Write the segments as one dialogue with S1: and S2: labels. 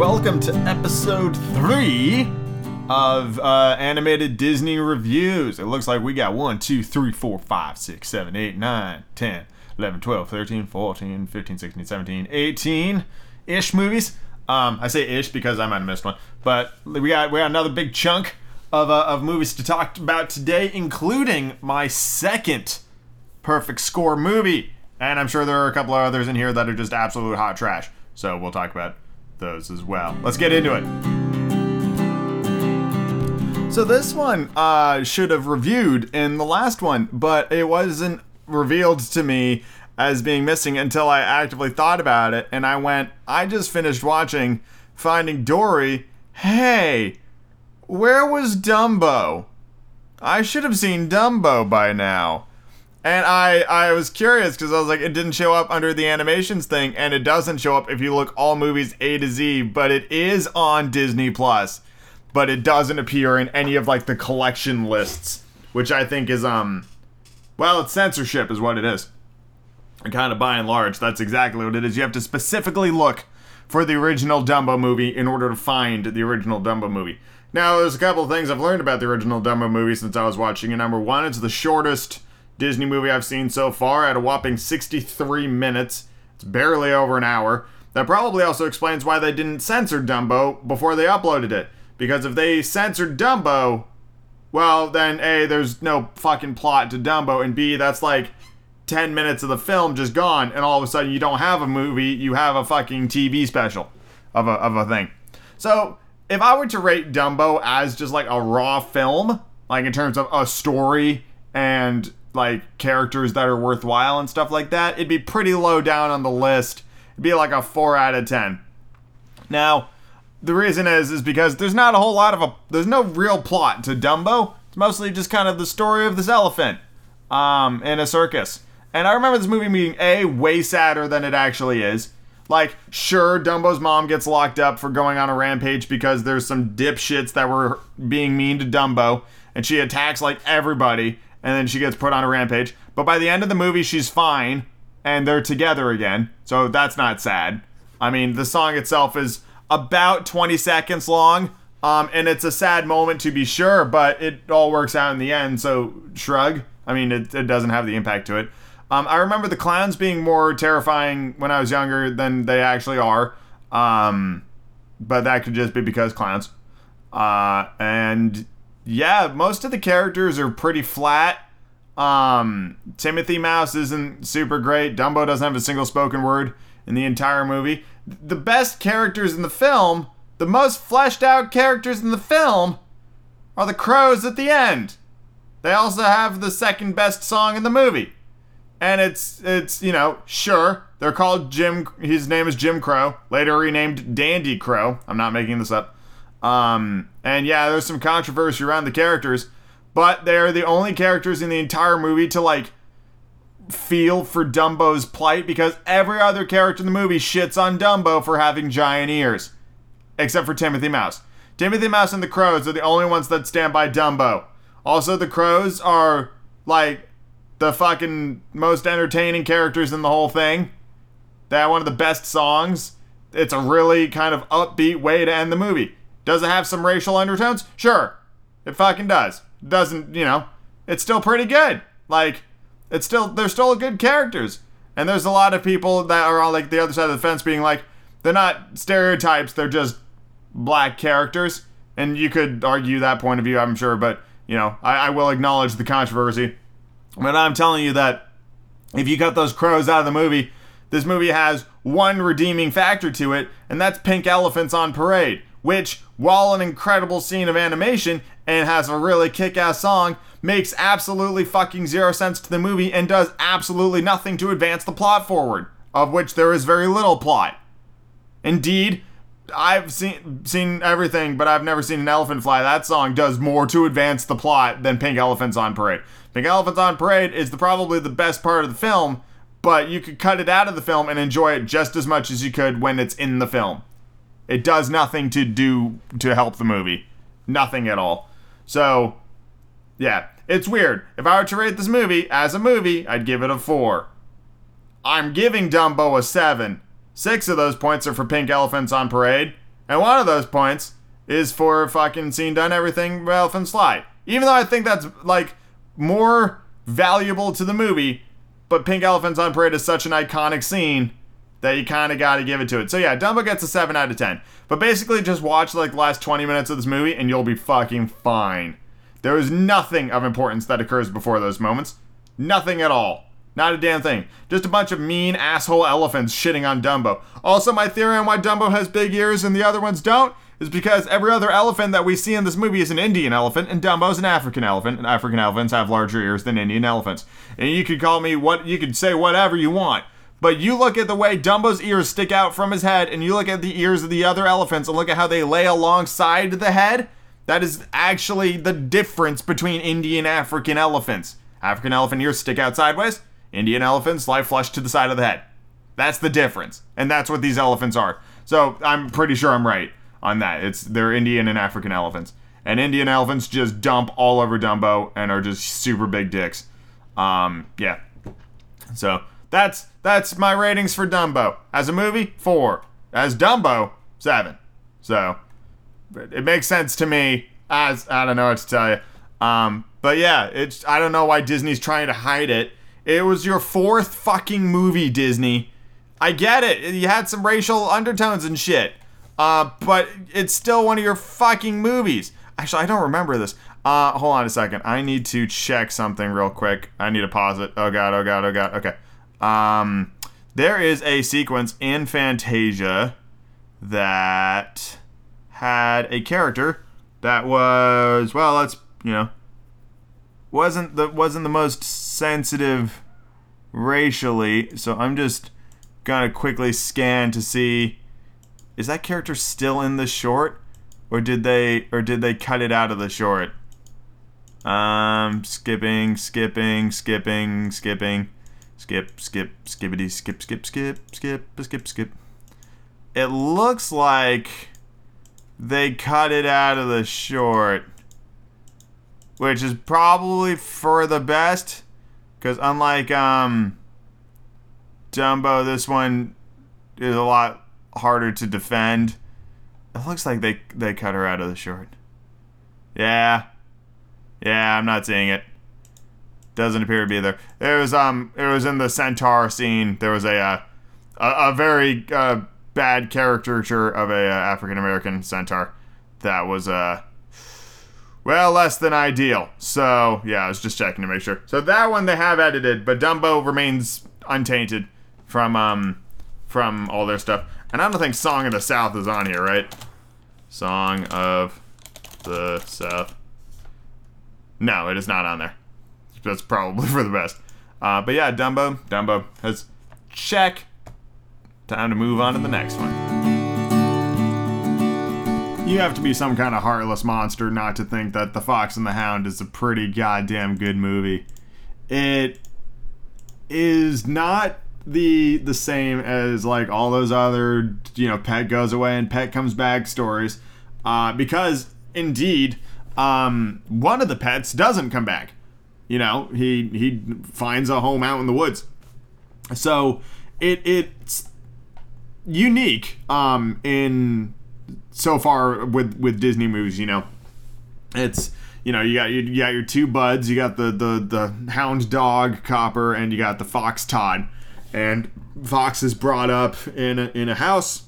S1: welcome to episode three of uh, animated Disney reviews. It looks like we got 1, 2, 3, 4, 5, 6, 7, 8, 9, 10, 11, 12, 13, 14, 15, 16, 17, 18 ish movies. Um, I say ish because I might have missed one, but we got we got another big chunk of, uh, of movies to talk about today, including my second perfect score movie. And I'm sure there are a couple of others in here that are just absolute hot trash. So we'll talk about those as well. Let's get into it. So this one uh, should have reviewed in the last one, but it wasn't revealed to me as being missing until I actively thought about it, and I went, I just finished watching Finding Dory. Hey, where was Dumbo? I should have seen Dumbo by now. And I, I was curious because I was like, it didn't show up under the animations thing, and it doesn't show up if you look all movies A to Z, but it is on Disney Plus, but it doesn't appear in any of like the collection lists, which I think is um, well, it's censorship is what it is. And kind of by and large, that's exactly what it is. You have to specifically look for the original Dumbo movie in order to find the original Dumbo movie. Now, there's a couple of things I've learned about the original Dumbo movie since I was watching it. Number one, it's the shortest Disney movie I've seen so far at a whopping 63 minutes. It's barely over an hour. That probably also explains why they didn't censor Dumbo before they uploaded it. Because if they censored Dumbo, well, then A, there's no fucking plot to Dumbo, and B, that's like 10 minutes of the film just gone, and all of a sudden you don't have a movie, you have a fucking TV special of a, of a thing. So, if I were to rate Dumbo as just like a raw film, like in terms of a story and like characters that are worthwhile and stuff like that, it'd be pretty low down on the list. It'd be like a 4 out of 10. Now, the reason is is because there's not a whole lot of a there's no real plot to Dumbo. It's mostly just kind of the story of this elephant um, in a circus. And I remember this movie being a way sadder than it actually is. Like, sure, Dumbo's mom gets locked up for going on a rampage because there's some dipshits that were being mean to Dumbo, and she attacks like everybody and then she gets put on a rampage. But by the end of the movie, she's fine, and they're together again. So that's not sad. I mean, the song itself is about 20 seconds long, um, and it's a sad moment to be sure, but it all works out in the end. So shrug. I mean, it, it doesn't have the impact to it. Um, I remember the clowns being more terrifying when I was younger than they actually are. Um, but that could just be because clowns. Uh, and yeah, most of the characters are pretty flat. Um, Timothy Mouse isn't super great. Dumbo doesn't have a single spoken word in the entire movie. The best characters in the film, the most fleshed out characters in the film, are the crows at the end. They also have the second best song in the movie. And it's it's, you know, sure, they're called Jim his name is Jim Crow, later renamed Dandy Crow. I'm not making this up. Um, and yeah, there's some controversy around the characters, but they are the only characters in the entire movie to like feel for Dumbo's plight because every other character in the movie shits on Dumbo for having giant ears, except for Timothy Mouse. Timothy Mouse and the Crows are the only ones that stand by Dumbo. Also, the Crows are like the fucking most entertaining characters in the whole thing. They have one of the best songs. It's a really kind of upbeat way to end the movie. Does it have some racial undertones? Sure. It fucking does. Doesn't, you know, it's still pretty good. Like, it's still, they're still good characters. And there's a lot of people that are on, like, the other side of the fence being like, they're not stereotypes, they're just black characters. And you could argue that point of view, I'm sure, but, you know, I, I will acknowledge the controversy. But I'm telling you that if you cut those crows out of the movie, this movie has one redeeming factor to it, and that's pink elephants on parade which, while an incredible scene of animation and has a really kick ass song, makes absolutely fucking zero sense to the movie and does absolutely nothing to advance the plot forward, of which there is very little plot. Indeed, I've seen seen everything, but I've never seen an elephant fly. That song does more to advance the plot than Pink Elephants on Parade. Pink Elephants on Parade is the, probably the best part of the film, but you could cut it out of the film and enjoy it just as much as you could when it's in the film. It does nothing to do to help the movie. Nothing at all. So, yeah, it's weird. If I were to rate this movie as a movie, I'd give it a 4. I'm giving Dumbo a 7. Six of those points are for Pink Elephants on Parade, and one of those points is for fucking Scene Done Everything Elephant Slide. Even though I think that's, like, more valuable to the movie, but Pink Elephants on Parade is such an iconic scene that you kind of got to give it to it. So yeah, Dumbo gets a 7 out of 10. But basically just watch like the last 20 minutes of this movie and you'll be fucking fine. There is nothing of importance that occurs before those moments. Nothing at all. Not a damn thing. Just a bunch of mean asshole elephants shitting on Dumbo. Also, my theory on why Dumbo has big ears and the other ones don't is because every other elephant that we see in this movie is an Indian elephant, and Dumbo's an African elephant, and African elephants have larger ears than Indian elephants. And you could call me what you could say whatever you want. But you look at the way Dumbo's ears stick out from his head, and you look at the ears of the other elephants and look at how they lay alongside the head. That is actually the difference between Indian African elephants. African elephant ears stick out sideways, Indian elephants lie flush to the side of the head. That's the difference. And that's what these elephants are. So I'm pretty sure I'm right on that. It's they're Indian and African elephants. And Indian elephants just dump all over Dumbo and are just super big dicks. Um, yeah. So that's that's my ratings for Dumbo. As a movie, four. As Dumbo, seven. So it makes sense to me. As I don't know what to tell you. Um, but yeah, it's I don't know why Disney's trying to hide it. It was your fourth fucking movie, Disney. I get it. You had some racial undertones and shit. Uh, but it's still one of your fucking movies. Actually, I don't remember this. Uh, hold on a second. I need to check something real quick. I need to pause it. Oh god, oh god, oh god. Okay. Um, there is a sequence in Fantasia that had a character that was well, let's you know, wasn't the wasn't the most sensitive racially. So I'm just gonna quickly scan to see is that character still in the short, or did they or did they cut it out of the short? Um, skipping, skipping, skipping, skipping. Skip, skip, skibbity, skip, skip, skip, skip, skip, skip. It looks like they cut it out of the short, which is probably for the best, because unlike um, Dumbo, this one is a lot harder to defend. It looks like they they cut her out of the short. Yeah, yeah, I'm not seeing it doesn't appear to be there. It was um, it was in the centaur scene. There was a uh, a, a, very uh, bad caricature of a uh, African American centaur that was uh, well less than ideal. So yeah, I was just checking to make sure. So that one they have edited, but Dumbo remains untainted from um, from all their stuff. And I don't think Song of the South is on here, right? Song of the South. No, it is not on there that's probably for the best. Uh, but yeah, Dumbo, Dumbo has check. Time to move on to the next one. You have to be some kind of heartless monster not to think that The Fox and the Hound is a pretty goddamn good movie. It is not the the same as like all those other you know pet goes away and pet comes back stories uh, because indeed um, one of the pets doesn't come back you know, he he finds a home out in the woods. So it it's unique um, in so far with with Disney movies. You know, it's you know you got you got your two buds. You got the the the hound dog Copper, and you got the fox Todd. And Fox is brought up in a, in a house.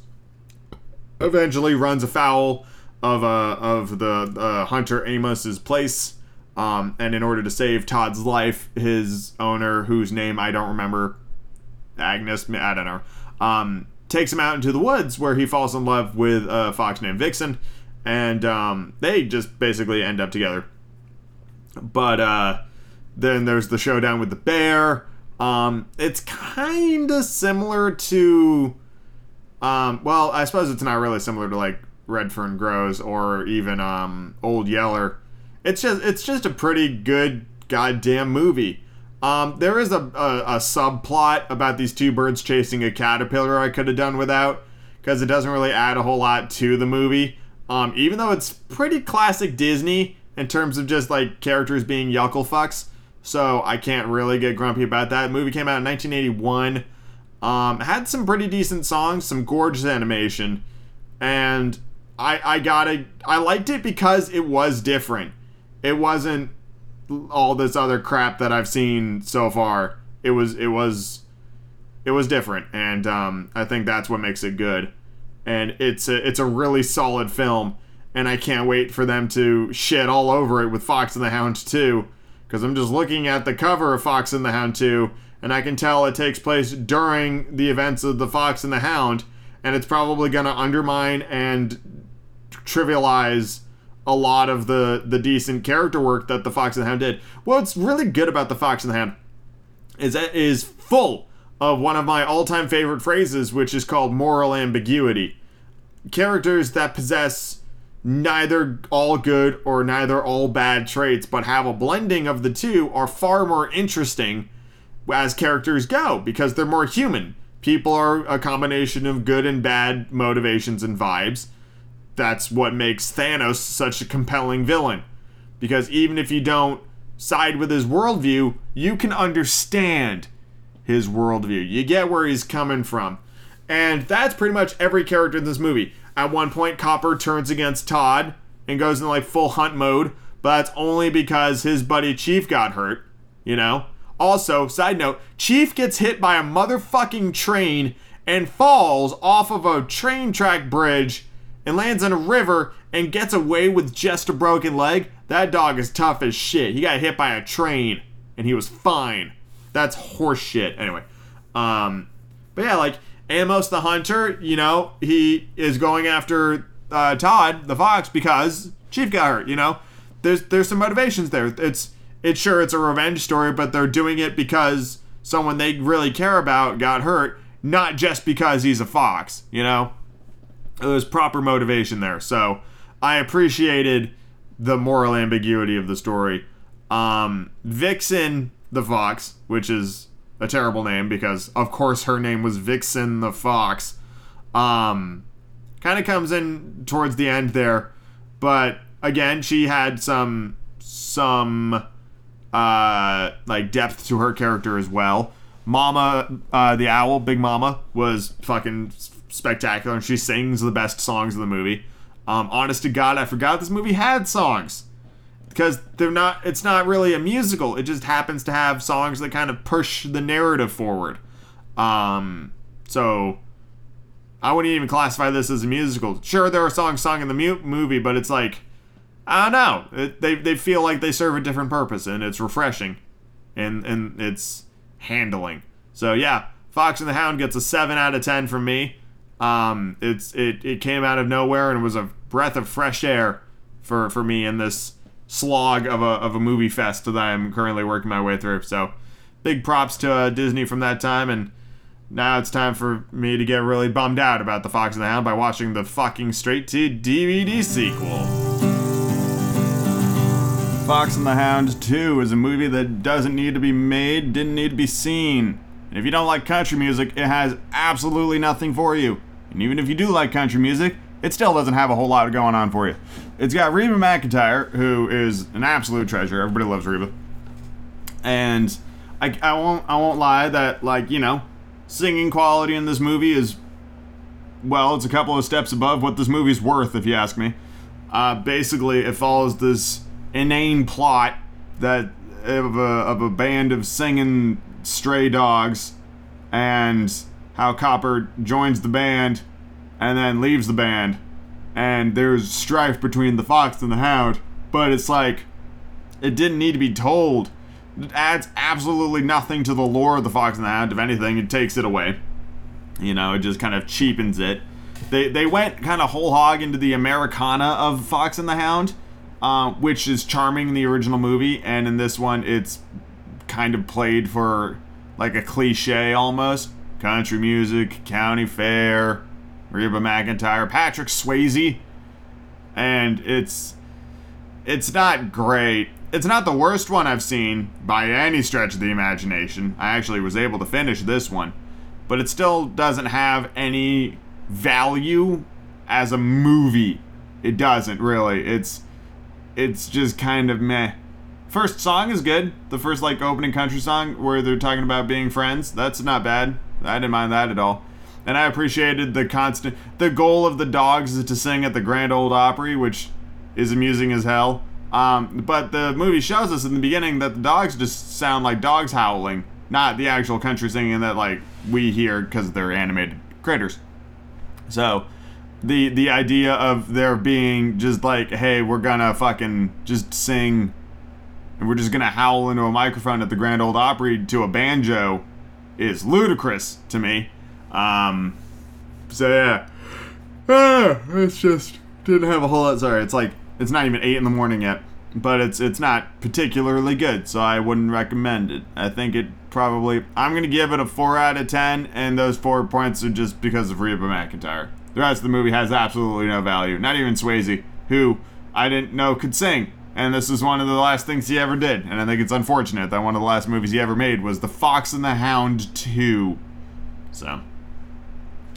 S1: Eventually, runs afoul of uh, of the uh, hunter Amos's place um, and in order to save Todd's life, his owner, whose name I don't remember, Agnes, I don't know, um, takes him out into the woods where he falls in love with a fox named Vixen, and um, they just basically end up together. But uh, then there's the showdown with the bear. Um, it's kind of similar to, um, well, I suppose it's not really similar to like Red Fern Grows or even um, Old Yeller it's just it's just a pretty good goddamn movie. Um, there is a, a, a subplot about these two birds chasing a caterpillar I could have done without because it doesn't really add a whole lot to the movie. Um, even though it's pretty classic Disney in terms of just like characters being yuckle fucks, so I can't really get grumpy about that. The movie came out in 1981. Um, had some pretty decent songs, some gorgeous animation, and I I got I liked it because it was different it wasn't all this other crap that I've seen so far. It was it was it was different, and um, I think that's what makes it good. And it's a, it's a really solid film, and I can't wait for them to shit all over it with Fox and the Hound too, because I'm just looking at the cover of Fox and the Hound 2, and I can tell it takes place during the events of the Fox and the Hound, and it's probably going to undermine and trivialize a lot of the the decent character work that the Fox and the Hound did. What's really good about the Fox and the Hound is that is full of one of my all-time favorite phrases, which is called moral ambiguity. Characters that possess neither all good or neither all bad traits, but have a blending of the two, are far more interesting as characters go because they're more human. People are a combination of good and bad motivations and vibes that's what makes Thanos such a compelling villain. Because even if you don't side with his worldview, you can understand his worldview. You get where he's coming from. And that's pretty much every character in this movie. At one point, Copper turns against Todd and goes into like full hunt mode, but that's only because his buddy Chief got hurt, you know? Also, side note Chief gets hit by a motherfucking train and falls off of a train track bridge and lands in a river and gets away with just a broken leg, that dog is tough as shit. He got hit by a train and he was fine. That's horseshit. Anyway, um, but yeah, like Amos the Hunter, you know, he is going after uh, Todd the Fox because Chief got hurt. You know, there's there's some motivations there. It's it's sure it's a revenge story, but they're doing it because someone they really care about got hurt, not just because he's a fox. You know was proper motivation there. So I appreciated the moral ambiguity of the story. Um, Vixen the Fox, which is a terrible name because, of course, her name was Vixen the Fox, um, kind of comes in towards the end there. But again, she had some some uh, like depth to her character as well. Mama, uh, the owl, Big Mama, was fucking spectacular, and she sings the best songs of the movie. Um, honest to God, I forgot this movie had songs because they're not. It's not really a musical. It just happens to have songs that kind of push the narrative forward. Um, so I wouldn't even classify this as a musical. Sure, there are songs sung in the mu- movie, but it's like I don't know. It, they they feel like they serve a different purpose, and it's refreshing, and and it's handling. So yeah, Fox and the Hound gets a seven out of ten from me. Um, it's it, it came out of nowhere and was a breath of fresh air for, for me in this slog of a, of a movie fest that I'm currently working my way through. So big props to uh, Disney from that time and now it's time for me to get really bummed out about The Fox and the Hound by watching the fucking straight to DVD sequel. Fox and the Hound 2 is a movie that doesn't need to be made, didn't need to be seen. And if you don't like country music, it has absolutely nothing for you. And even if you do like country music, it still doesn't have a whole lot going on for you. It's got Reba McEntire, who is an absolute treasure. Everybody loves Reba. And I, I won't I won't lie that like, you know, singing quality in this movie is well, it's a couple of steps above what this movie's worth, if you ask me. Uh, basically, it follows this inane plot that of a, of a band of singing stray dogs, and how Copper joins the band and then leaves the band, and there's strife between the Fox and the Hound, but it's like it didn't need to be told. It adds absolutely nothing to the lore of the Fox and the Hound. If anything, it takes it away. You know, it just kind of cheapens it. They they went kind of whole hog into the Americana of Fox and the Hound, uh, which is charming in the original movie, and in this one, it's kind of played for like a cliche almost country music, county fair, Reba McEntire, Patrick Swayze, and it's it's not great. It's not the worst one I've seen by any stretch of the imagination. I actually was able to finish this one, but it still doesn't have any value as a movie. It doesn't really. It's it's just kind of meh. First song is good. The first like opening country song where they're talking about being friends. That's not bad. I didn't mind that at all. And I appreciated the constant. The goal of the dogs is to sing at the Grand Ole Opry, which is amusing as hell. Um, but the movie shows us in the beginning that the dogs just sound like dogs howling, not the actual country singing that like we hear because they're animated critters. So the the idea of there being just like, hey, we're gonna fucking just sing, and we're just gonna howl into a microphone at the Grand Ole Opry to a banjo is ludicrous to me. Um, so yeah, ah, it's just didn't have a whole lot. Sorry, it's like it's not even eight in the morning yet, but it's it's not particularly good, so I wouldn't recommend it. I think it probably I'm gonna give it a four out of ten, and those four points are just because of Reba McEntire. The rest of the movie has absolutely no value. Not even Swayze, who I didn't know could sing and this is one of the last things he ever did. And I think it's unfortunate that one of the last movies he ever made was The Fox and the Hound 2. So,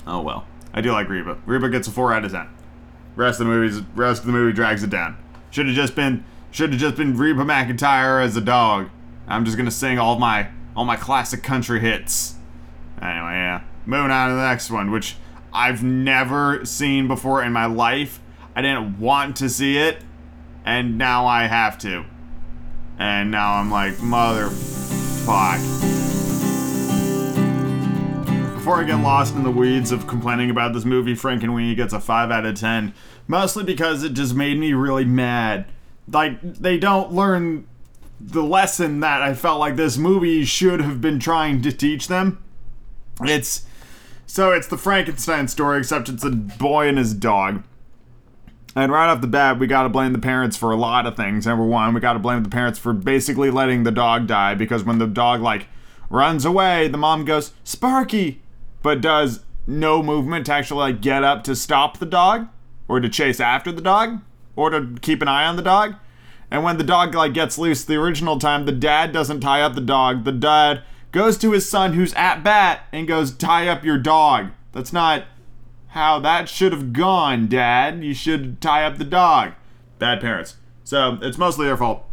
S1: oh well. I do like Reba. Reba gets a four out of ten. Rest of the movies, rest of the movie drags it down. Should have just been, should have just been Reba McEntire as a dog. I'm just gonna sing all my, all my classic country hits. Anyway, yeah. Moving on to the next one, which I've never seen before in my life. I didn't want to see it and now I have to. And now I'm like, fuck. before I get lost in the weeds of complaining about this movie, Frankenweenie gets a 5 out of 10. Mostly because it just made me really mad. Like, they don't learn the lesson that I felt like this movie should have been trying to teach them. It's. So it's the Frankenstein story, except it's a boy and his dog. And right off the bat, we got to blame the parents for a lot of things. Number one, we got to blame the parents for basically letting the dog die because when the dog, like, runs away, the mom goes, Sparky, but does no movement to actually, like, get up to stop the dog or to chase after the dog or to keep an eye on the dog. And when the dog, like, gets loose the original time, the dad doesn't tie up the dog. The dad goes to his son who's at bat and goes, Tie up your dog. That's not how that should have gone, Dad. You should tie up the dog. Bad parents. So it's mostly their fault.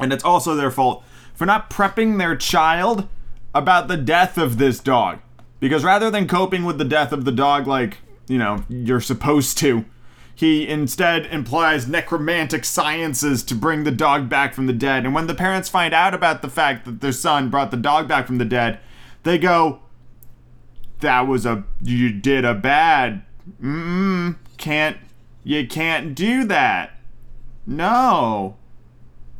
S1: And it's also their fault for not prepping their child about the death of this dog. Because rather than coping with the death of the dog like, you know, you're supposed to, he instead implies necromantic sciences to bring the dog back from the dead. And when the parents find out about the fact that their son brought the dog back from the dead, they go, that was a you did a bad mm, can't you can't do that no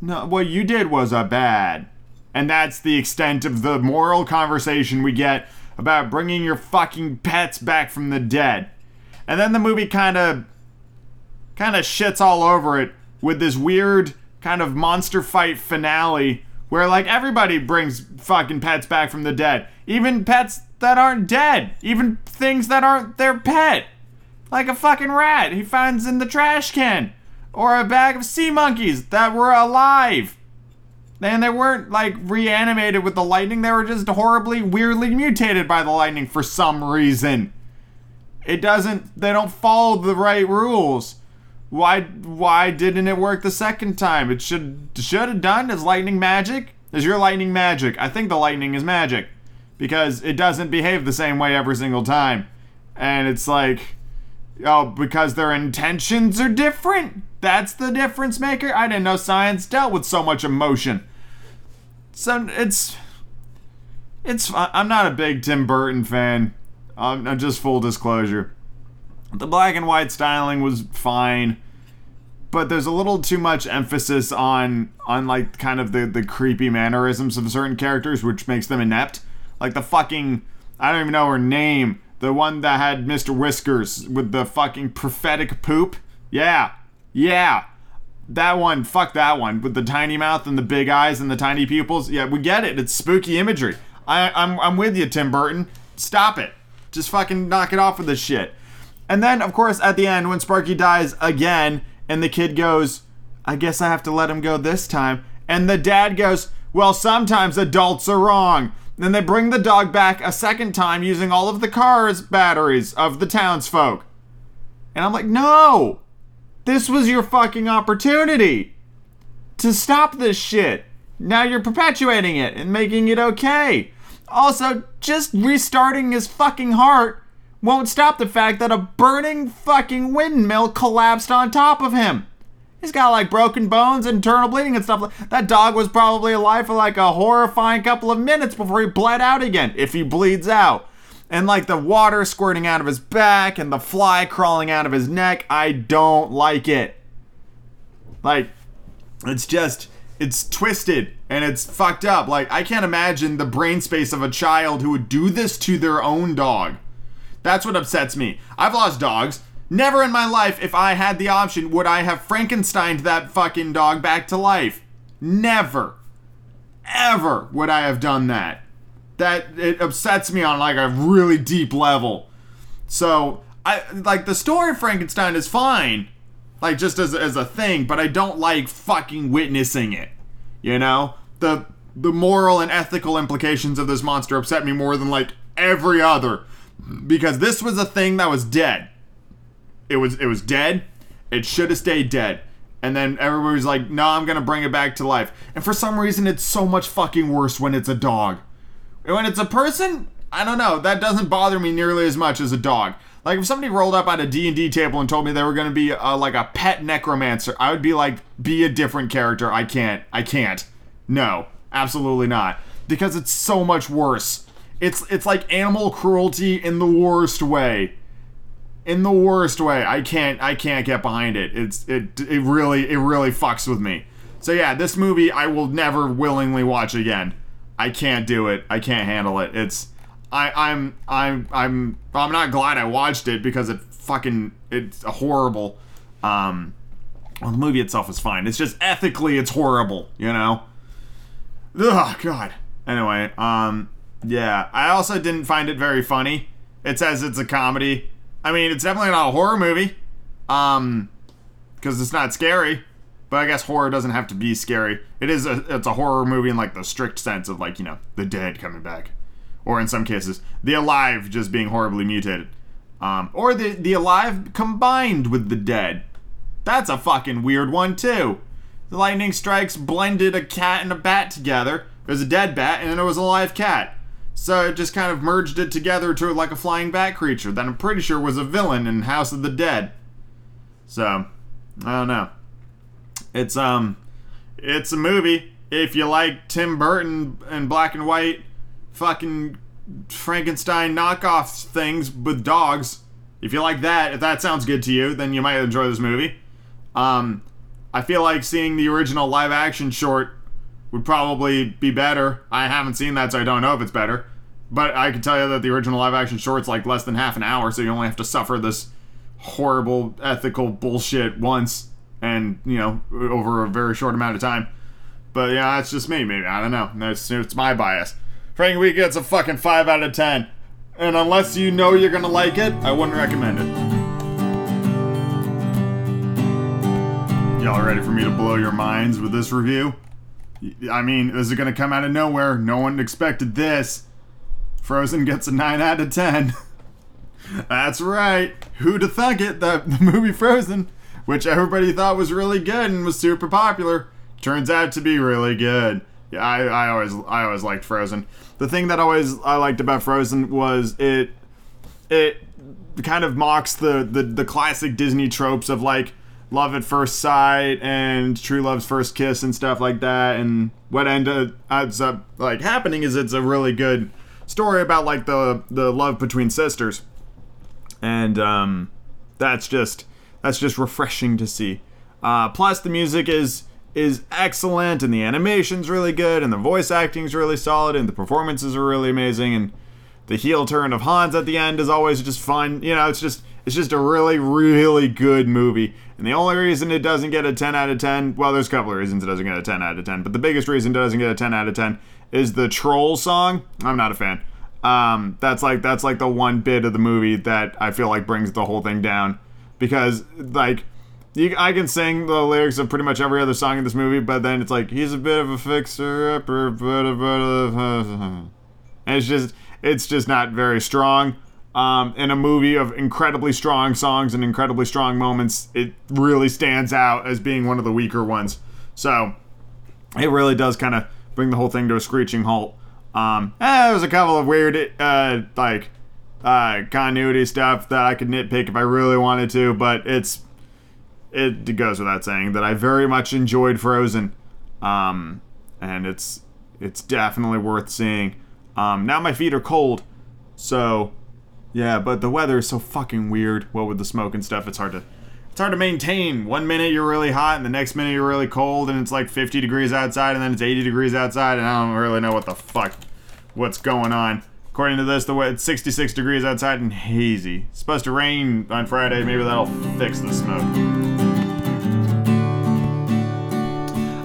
S1: no what you did was a bad and that's the extent of the moral conversation we get about bringing your fucking pets back from the dead and then the movie kind of kind of shits all over it with this weird kind of monster fight finale where like everybody brings fucking pets back from the dead even pets that aren't dead, even things that aren't their pet. Like a fucking rat he finds in the trash can, or a bag of sea monkeys that were alive. And they weren't like reanimated with the lightning, they were just horribly, weirdly mutated by the lightning for some reason. It doesn't, they don't follow the right rules. Why why didn't it work the second time? It should should have done. Is lightning magic? Is your lightning magic? I think the lightning is magic because it doesn't behave the same way every single time. And it's like, oh, because their intentions are different? That's the difference maker? I didn't know science dealt with so much emotion. So it's. It's. I'm not a big Tim Burton fan. I'm, um, just full disclosure. The black and white styling was fine but there's a little too much emphasis on on like kind of the the creepy mannerisms of certain characters which makes them inept like the fucking I don't even know her name. The one that had Mr. Whiskers with the fucking prophetic poop. Yeah. Yeah. That one, fuck that one, with the tiny mouth and the big eyes and the tiny pupils. Yeah, we get it. It's spooky imagery. I, am I'm, I'm with you, Tim Burton. Stop it. Just fucking knock it off with this shit. And then, of course, at the end, when Sparky dies again, and the kid goes, I guess I have to let him go this time. And the dad goes, Well, sometimes adults are wrong. Then they bring the dog back a second time using all of the car's batteries of the townsfolk. And I'm like, no! This was your fucking opportunity to stop this shit. Now you're perpetuating it and making it okay. Also, just restarting his fucking heart won't stop the fact that a burning fucking windmill collapsed on top of him. He's got like broken bones, internal bleeding, and stuff. That dog was probably alive for like a horrifying couple of minutes before he bled out again, if he bleeds out. And like the water squirting out of his back and the fly crawling out of his neck. I don't like it. Like, it's just, it's twisted and it's fucked up. Like, I can't imagine the brain space of a child who would do this to their own dog. That's what upsets me. I've lost dogs. Never in my life, if I had the option, would I have Frankensteined that fucking dog back to life. Never, ever would I have done that. That it upsets me on like a really deep level. So I like the story of Frankenstein is fine, like just as as a thing, but I don't like fucking witnessing it. You know the the moral and ethical implications of this monster upset me more than like every other because this was a thing that was dead it was it was dead. It should have stayed dead. And then everybody's like, "No, I'm gonna bring it back to life." And for some reason, it's so much fucking worse when it's a dog. And when it's a person, I don't know. That doesn't bother me nearly as much as a dog. Like if somebody rolled up on a D&D table and told me they were going to be uh, like a pet necromancer, I would be like, "Be a different character. I can't. I can't. No, absolutely not." Because it's so much worse. It's it's like animal cruelty in the worst way in the worst way. I can't I can't get behind it. It's it it really it really fucks with me. So yeah, this movie I will never willingly watch again. I can't do it. I can't handle it. It's I I'm I'm I'm I'm not glad I watched it because it fucking it's horrible. Um well, the movie itself is fine. It's just ethically it's horrible, you know. Oh god. Anyway, um yeah, I also didn't find it very funny. It says it's a comedy I mean, it's definitely not a horror movie, um, because it's not scary. But I guess horror doesn't have to be scary. It is a it's a horror movie in like the strict sense of like you know the dead coming back, or in some cases the alive just being horribly mutated, um, or the the alive combined with the dead. That's a fucking weird one too. The lightning strikes blended a cat and a bat together. There's a dead bat and then there was a live cat. So it just kind of merged it together to like a flying bat creature that I'm pretty sure was a villain in House of the Dead. So, I don't know. It's um it's a movie. If you like Tim Burton and black and white fucking Frankenstein knockoff things with dogs, if you like that, if that sounds good to you, then you might enjoy this movie. Um I feel like seeing the original live action short would probably be better. I haven't seen that, so I don't know if it's better. But I can tell you that the original live action short's like less than half an hour, so you only have to suffer this horrible ethical bullshit once and, you know, over a very short amount of time. But yeah, that's just me, maybe. I don't know. It's it's my bias. Frank Week gets a fucking 5 out of 10. And unless you know you're gonna like it, I wouldn't recommend it. Y'all ready for me to blow your minds with this review? I mean, this is gonna come out of nowhere. No one expected this. Frozen gets a 9 out of 10. That's right. who to thunk it that the movie Frozen, which everybody thought was really good and was super popular, turns out to be really good. Yeah, I, I always I always liked Frozen. The thing that always I liked about Frozen was it it kind of mocks the, the, the classic Disney tropes of like love at first sight and true love's first kiss and stuff like that. And what uh, ends up like happening is it's a really good story about like the the love between sisters, and um, that's just that's just refreshing to see. Uh, plus, the music is is excellent, and the animation's really good, and the voice acting's really solid, and the performances are really amazing, and the heel turn of Hans at the end is always just fun. You know, it's just it's just a really really good movie. And the only reason it doesn't get a 10 out of 10, well, there's a couple of reasons it doesn't get a 10 out of 10, but the biggest reason it doesn't get a 10 out of 10 is the troll song. I'm not a fan. Um, that's like that's like the one bit of the movie that I feel like brings the whole thing down because like you, I can sing the lyrics of pretty much every other song in this movie, but then it's like he's a bit of a fixer upper, and it's just it's just not very strong. Um, in a movie of incredibly strong songs and incredibly strong moments, it really stands out as being one of the weaker ones. So it really does kind of bring the whole thing to a screeching halt. Um, eh, there was a couple of weird, uh, like, uh, continuity stuff that I could nitpick if I really wanted to, but it's it goes without saying that I very much enjoyed Frozen, um, and it's it's definitely worth seeing. Um, now my feet are cold, so yeah, but the weather is so fucking weird. What with the smoke and stuff, it's hard to it's hard to maintain. One minute you're really hot, and the next minute you're really cold, and it's like 50 degrees outside, and then it's 80 degrees outside, and I don't really know what the fuck, what's going on. According to this, the way it's 66 degrees outside and hazy. It's supposed to rain on Friday. Maybe that'll fix the smoke.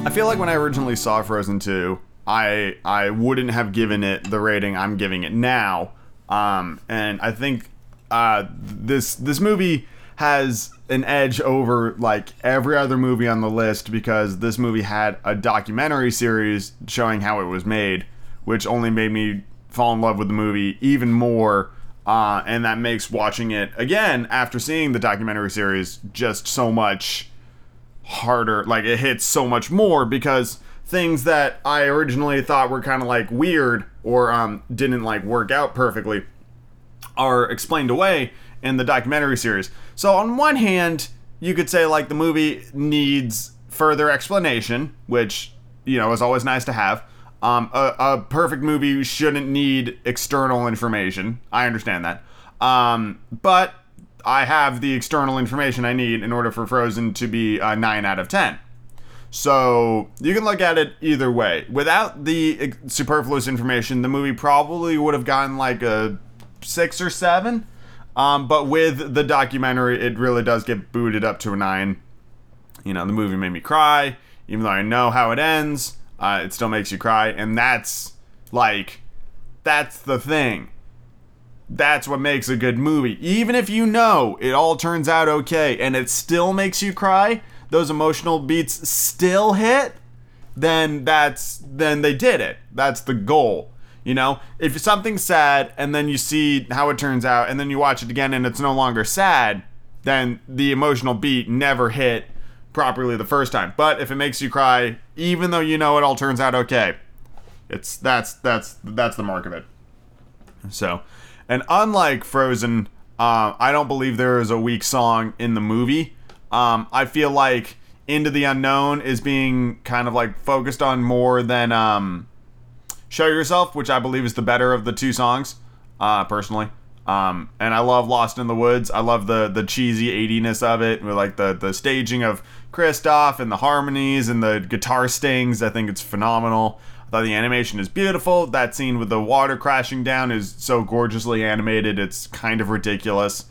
S1: I feel like when I originally saw Frozen 2, I I wouldn't have given it the rating I'm giving it now. Um, and I think uh, this this movie has an edge over like every other movie on the list because this movie had a documentary series showing how it was made, which only made me fall in love with the movie even more. Uh, and that makes watching it again after seeing the documentary series just so much harder. Like it hits so much more because things that I originally thought were kind of like weird or um, didn't like work out perfectly are explained away in the documentary series. So on one hand, you could say like the movie needs further explanation, which you know is always nice to have. Um, a, a perfect movie shouldn't need external information. I understand that, um, but I have the external information I need in order for Frozen to be a nine out of ten. So you can look at it either way. Without the superfluous information, the movie probably would have gotten like a six or seven. Um, but with the documentary, it really does get booted up to a nine. You know, the movie made me cry, even though I know how it ends. Uh, it still makes you cry, and that's like, that's the thing. That's what makes a good movie. Even if you know it all turns out okay, and it still makes you cry, those emotional beats still hit. Then that's then they did it. That's the goal. You know, if something's sad and then you see how it turns out and then you watch it again and it's no longer sad, then the emotional beat never hit properly the first time. But if it makes you cry, even though you know it all turns out okay, it's that's that's that's the mark of it. So, and unlike Frozen, uh, I don't believe there is a weak song in the movie. Um, I feel like Into the Unknown is being kind of like focused on more than um, Show Yourself, which I believe is the better of the two songs, uh, personally. Um, and I love Lost in the Woods. I love the the cheesy 80-ness of it, with like the the staging of Kristoff and the harmonies and the guitar stings. I think it's phenomenal. I thought the animation is beautiful. That scene with the water crashing down is so gorgeously animated. It's kind of ridiculous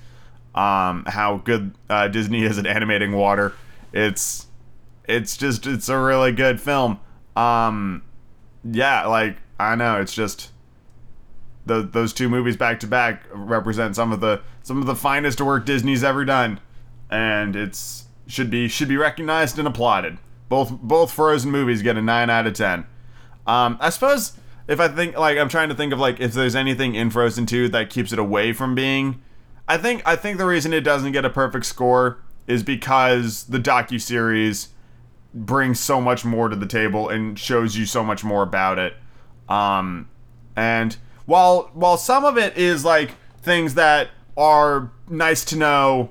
S1: um, how good uh, Disney is at animating water. It's it's just it's a really good film. Um, yeah, like I know it's just the, those two movies back to back represent some of the some of the finest work Disney's ever done, and it's should be should be recognized and applauded. Both both Frozen movies get a nine out of ten. Um, I suppose if I think like I'm trying to think of like if there's anything in Frozen two that keeps it away from being, I think I think the reason it doesn't get a perfect score is because the docu series brings so much more to the table and shows you so much more about it um, and while while some of it is like things that are nice to know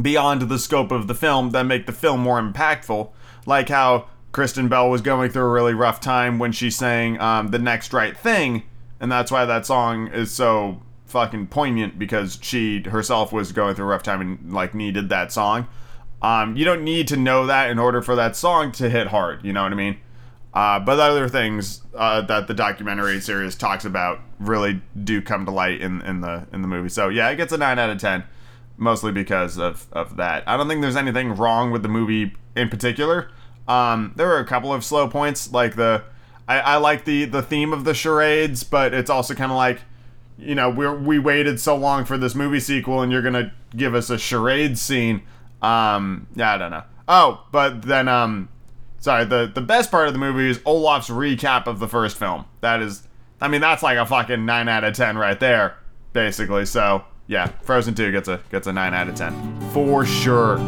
S1: beyond the scope of the film that make the film more impactful, like how Kristen Bell was going through a really rough time when she sang um, "The Next Right Thing," and that's why that song is so fucking poignant because she herself was going through a rough time and like needed that song. Um, you don't need to know that in order for that song to hit hard. You know what I mean? Uh, but other things uh, that the documentary series talks about really do come to light in, in the in the movie. So yeah, it gets a nine out of ten, mostly because of, of that. I don't think there's anything wrong with the movie in particular. Um, there are a couple of slow points, like the I, I like the the theme of the charades, but it's also kind of like you know we we waited so long for this movie sequel, and you're gonna give us a charade scene. Um, yeah, I don't know. Oh, but then um, sorry, the the best part of the movie is Olaf's recap of the first film. That is, I mean, that's like a fucking nine out of ten right there, basically. So yeah, Frozen Two gets a gets a nine out of ten for sure.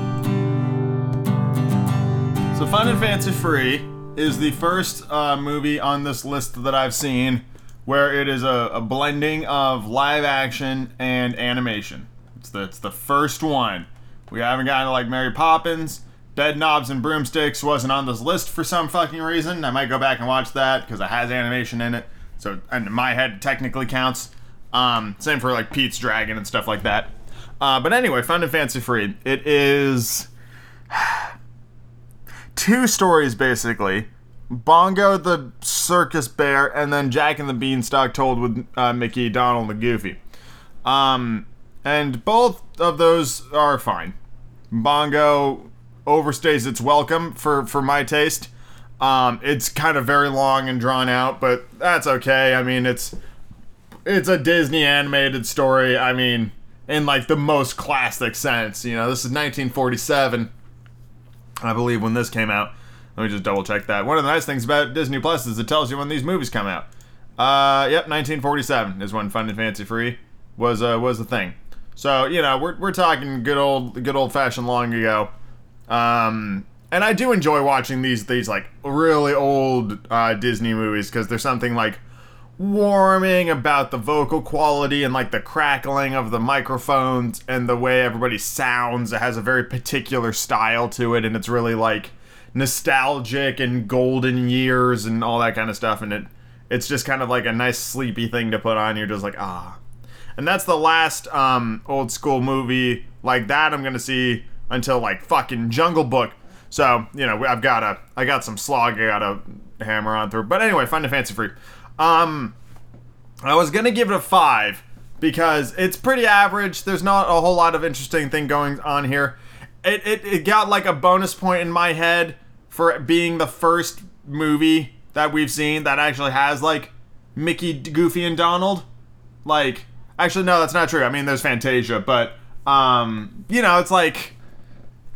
S1: So Fun and Fancy Free is the first uh, movie on this list that I've seen where it is a, a blending of live action and animation. It's the, it's the first one. We haven't gotten like Mary Poppins Bedknobs and Broomsticks wasn't on this list for some fucking reason. I might go back and watch that because it has animation in it. So, and my head technically counts. Um, same for like Pete's Dragon and stuff like that. Uh, but anyway, Fun and Fancy Free. It is two stories basically Bongo the Circus Bear and then Jack and the Beanstalk told with uh, Mickey, Donald, and Goofy. Um, and both of those are fine. Bongo overstays its welcome for for my taste. Um, it's kind of very long and drawn out, but that's okay. I mean, it's it's a Disney animated story. I mean, in like the most classic sense, you know, this is 1947, I believe, when this came out. Let me just double check that. One of the nice things about Disney Plus is it tells you when these movies come out. Uh, yep, 1947 is when Fun and Fancy Free was uh, was the thing. So you know, we're, we're talking good old good old fashioned long ago. Um, and I do enjoy watching these these like really old uh, Disney movies because there's something like warming about the vocal quality and like the crackling of the microphones and the way everybody sounds. It has a very particular style to it, and it's really like nostalgic and golden years and all that kind of stuff. And it it's just kind of like a nice sleepy thing to put on. You're just like ah, and that's the last um, old school movie like that I'm gonna see until like fucking Jungle Book. So you know, I've got a, I got some slog I got to hammer on through. But anyway, Fun and Fancy Free. Um, I was gonna give it a five because it's pretty average. There's not a whole lot of interesting thing going on here. It it, it got like a bonus point in my head for being the first movie that we've seen that actually has like Mickey, Goofy, and Donald. Like, actually, no, that's not true. I mean, there's Fantasia, but um, you know, it's like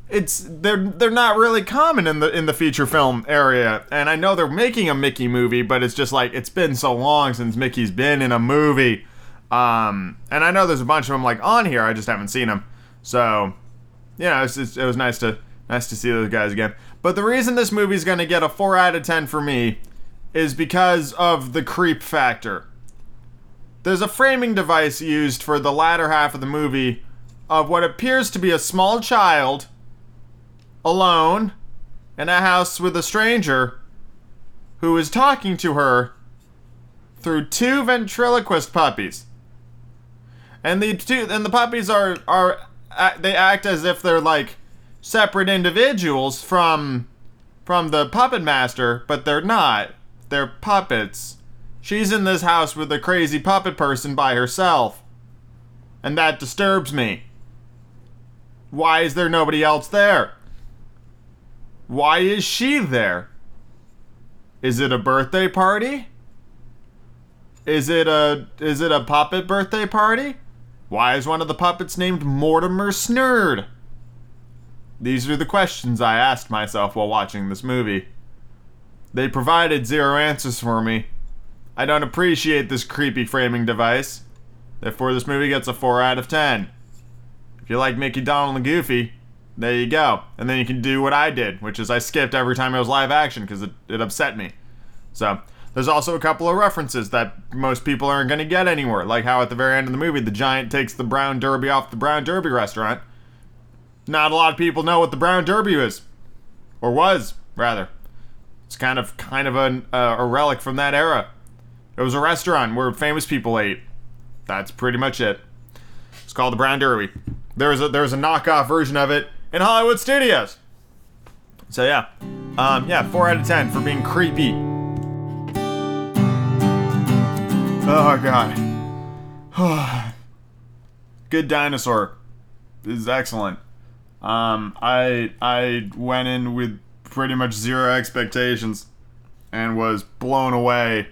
S1: it's they're they're not really common in the in the feature film area. And I know they're making a Mickey movie, but it's just like it's been so long since Mickey's been in a movie. Um, and I know there's a bunch of them like on here. I just haven't seen them. So, you know, it's, it's, it was nice to nice to see those guys again. But the reason this movie's going to get a 4 out of 10 for me is because of the creep factor. There's a framing device used for the latter half of the movie of what appears to be a small child alone in a house with a stranger who is talking to her through two ventriloquist puppies. And the two and the puppies are are they act as if they're like separate individuals from from the puppet master, but they're not. They're puppets. She's in this house with a crazy puppet person by herself. And that disturbs me. Why is there nobody else there? Why is she there? Is it a birthday party? Is it a is it a puppet birthday party? Why is one of the puppets named Mortimer Snerd? These are the questions I asked myself while watching this movie. They provided zero answers for me. I don't appreciate this creepy framing device. Therefore, this movie gets a 4 out of 10. If you like Mickey, Donald, and Goofy, there you go. And then you can do what I did, which is I skipped every time it was live action because it, it upset me. So there's also a couple of references that most people aren't going to get anywhere, like how at the very end of the movie the giant takes the brown derby off the brown derby restaurant. Not a lot of people know what the brown derby is, or was rather. It's kind of kind of an, uh, a relic from that era. It was a restaurant where famous people ate. That's pretty much it. It's called the Brown Derby. There was a there was a knockoff version of it in Hollywood studios. So yeah, um, yeah, four out of ten for being creepy. Oh god. Good dinosaur this is excellent. Um, I I went in with pretty much zero expectations and was blown away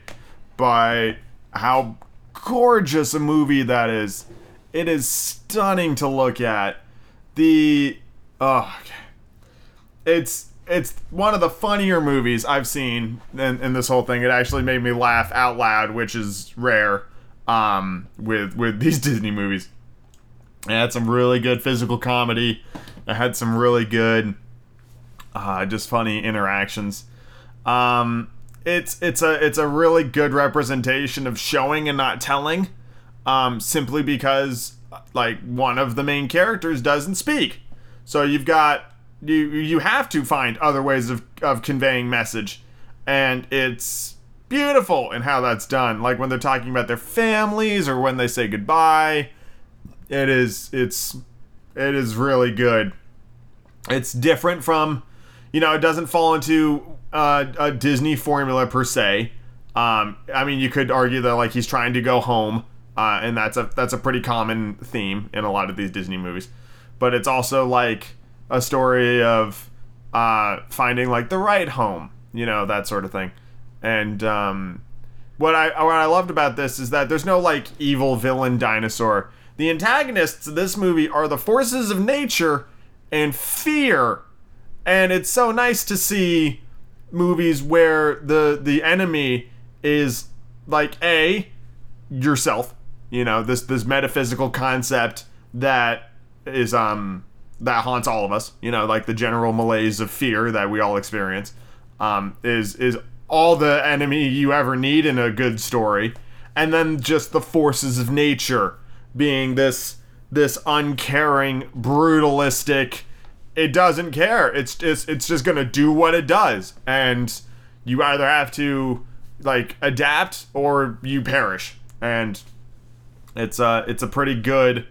S1: by how gorgeous a movie that is. It is stunning to look at. The Oh, okay. it's it's one of the funnier movies I've seen in, in this whole thing. It actually made me laugh out loud, which is rare um, with with these Disney movies. It had some really good physical comedy. It had some really good, uh, just funny interactions. Um, it's it's a it's a really good representation of showing and not telling, um, simply because uh, like one of the main characters doesn't speak so you've got you you have to find other ways of of conveying message, and it's beautiful in how that's done. Like when they're talking about their families or when they say goodbye, it is it's it is really good. It's different from, you know, it doesn't fall into uh, a Disney formula per se. Um, I mean, you could argue that like he's trying to go home, uh, and that's a that's a pretty common theme in a lot of these Disney movies but it's also like a story of uh, finding like the right home, you know, that sort of thing. And um, what I what I loved about this is that there's no like evil villain dinosaur. The antagonists of this movie are the forces of nature and fear, and it's so nice to see movies where the the enemy is like a yourself, you know, this this metaphysical concept that is um that haunts all of us. You know, like the general malaise of fear that we all experience um, is is all the enemy you ever need in a good story, and then just the forces of nature being this this uncaring, brutalistic. It doesn't care. It's it's it's just gonna do what it does, and you either have to like adapt or you perish. And it's a uh, it's a pretty good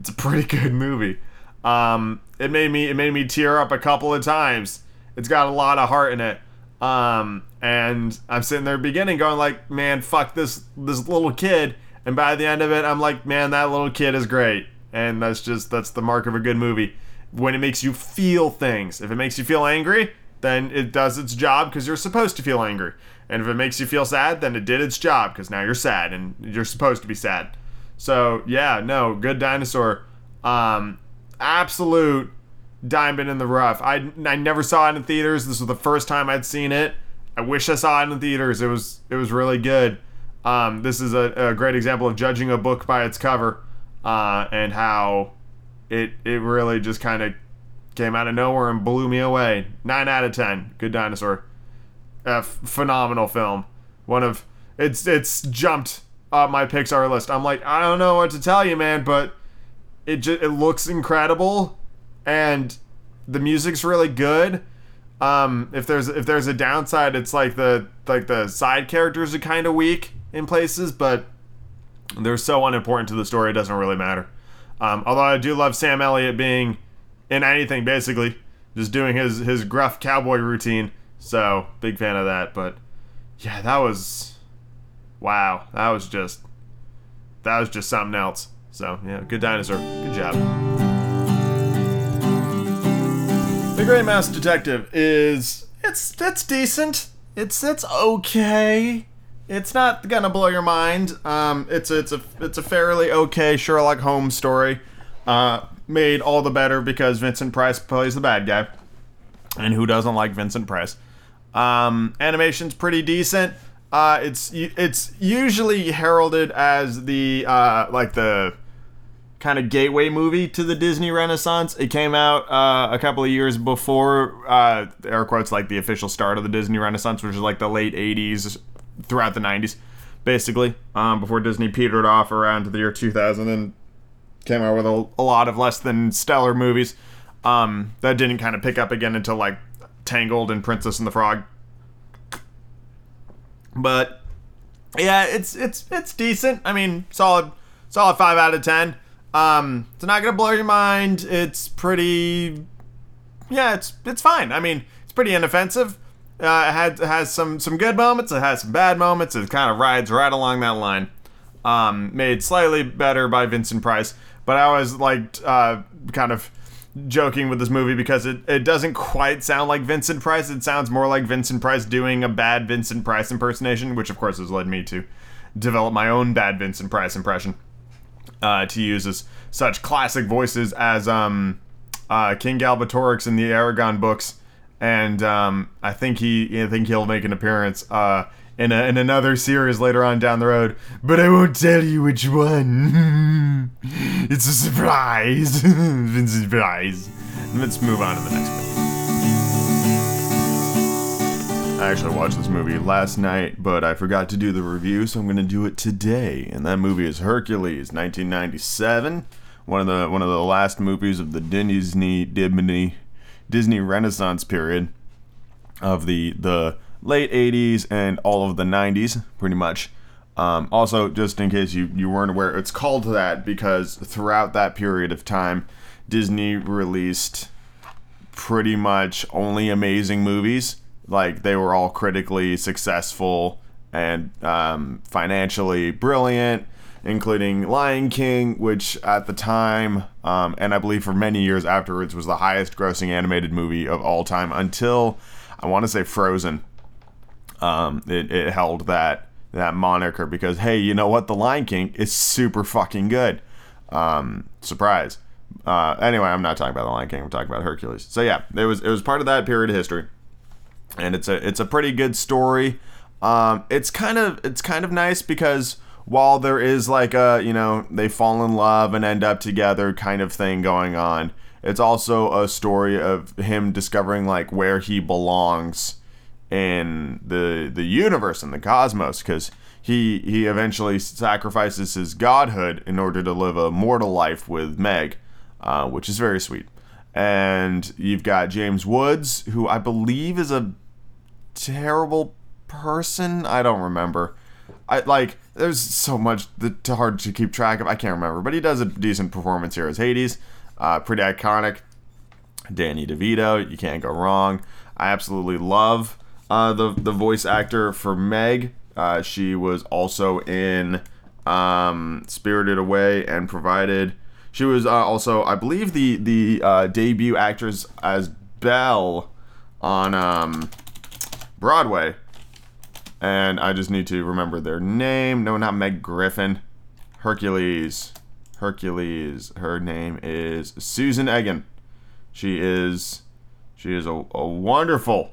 S1: it's a pretty good movie. Um, it made me it made me tear up a couple of times. It's got a lot of heart in it. Um, and I'm sitting there beginning going like, man, fuck this this little kid. And by the end of it, I'm like, man, that little kid is great. And that's just that's the mark of a good movie. When it makes you feel things. If it makes you feel angry, then it does its job because you're supposed to feel angry. And if it makes you feel sad, then it did its job because now you're sad and you're supposed to be sad. So yeah, no, good dinosaur. Um, absolute diamond in the rough. I, I never saw it in theaters. This was the first time I'd seen it. I wish I saw it in theaters. It was it was really good. Um, this is a, a, great example of judging a book by its cover, uh, and how it it really just kind of came out of nowhere and blew me away. Nine out of ten. Good dinosaur. A f- phenomenal film. One of it's it's jumped uh, my Pixar list. I'm like, I don't know what to tell you, man, but it just, it looks incredible, and the music's really good. Um, if there's if there's a downside, it's like the like the side characters are kind of weak in places, but they're so unimportant to the story it doesn't really matter. Um, although I do love Sam Elliott being in anything basically, just doing his his gruff cowboy routine. So big fan of that. But yeah, that was wow, that was just that was just something else. So yeah, good dinosaur. Good job. The Great Mouse Detective is it's that's decent. It's it's okay. It's not gonna blow your mind. Um, it's it's a it's a fairly okay Sherlock Holmes story, uh, made all the better because Vincent Price plays the bad guy, and who doesn't like Vincent Price? Um, animation's pretty decent. Uh, it's it's usually heralded as the uh, like the kind of gateway movie to the Disney Renaissance. It came out uh, a couple of years before uh, air quotes like the official start of the Disney Renaissance, which is like the late '80s throughout the '90s, basically. Um, before Disney petered off around the year 2000 and came out with a, a lot of less than stellar movies. Um, that didn't kind of pick up again until like Tangled and Princess and the Frog but yeah, it's it's it's decent. I mean, solid solid five out of ten. Um, it's not gonna blow your mind. It's pretty. Yeah, it's it's fine. I mean, it's pretty inoffensive. Uh, it had it has some some good moments. It has some bad moments. It kind of rides right along that line. Um, made slightly better by Vincent Price, but I was like uh, kind of joking with this movie because it, it doesn't quite sound like Vincent Price. It sounds more like Vincent Price doing a bad Vincent Price impersonation, which of course has led me to develop my own bad Vincent Price impression uh, to use as such classic voices as um, uh, King Galbatorix in the Eragon books. And um, I think he, I think he'll make an appearance. Uh, in, a, in another series later on down the road, but I won't tell you which one. it's a surprise. it's a surprise. Let's move on to the next movie. I actually watched this movie last night, but I forgot to do the review, so I'm going to do it today. And that movie is Hercules, 1997. One of the one of the last movies of the Disney Disney Disney Renaissance period of the the late 80s and all of the 90s, pretty much. Um, also, just in case you, you weren't aware, it's called that because throughout that period of time, Disney released pretty much only amazing movies. Like, they were all critically successful and um, financially brilliant, including Lion King, which at the time, um, and I believe for many years afterwards, was the highest grossing animated movie of all time until I want to say Frozen um, it, it held that that moniker because hey, you know what? The Lion King is super fucking good. Um, surprise. Uh, anyway, I'm not talking about the Lion King. I'm talking about Hercules. So yeah, it was it was part of that period of history, and it's a it's a pretty good story. Um, it's kind of it's kind of nice because while there is like a you know they fall in love and end up together kind of thing going on, it's also a story of him discovering like where he belongs in the the universe and the cosmos because he he eventually sacrifices his godhood in order to live a mortal life with Meg, uh, which is very sweet. And you've got James Woods, who I believe is a terrible person. I don't remember. I like there's so much that hard to keep track of. I can't remember, but he does a decent performance here as Hades, uh, pretty iconic. Danny DeVito, you can't go wrong. I absolutely love uh, the the voice actor for Meg. Uh, she was also in um, Spirited Away and provided. She was uh, also, I believe, the the uh, debut actress as Belle on um, Broadway. And I just need to remember their name. No, not Meg Griffin. Hercules. Hercules. Her name is Susan Egan. She is she is a, a wonderful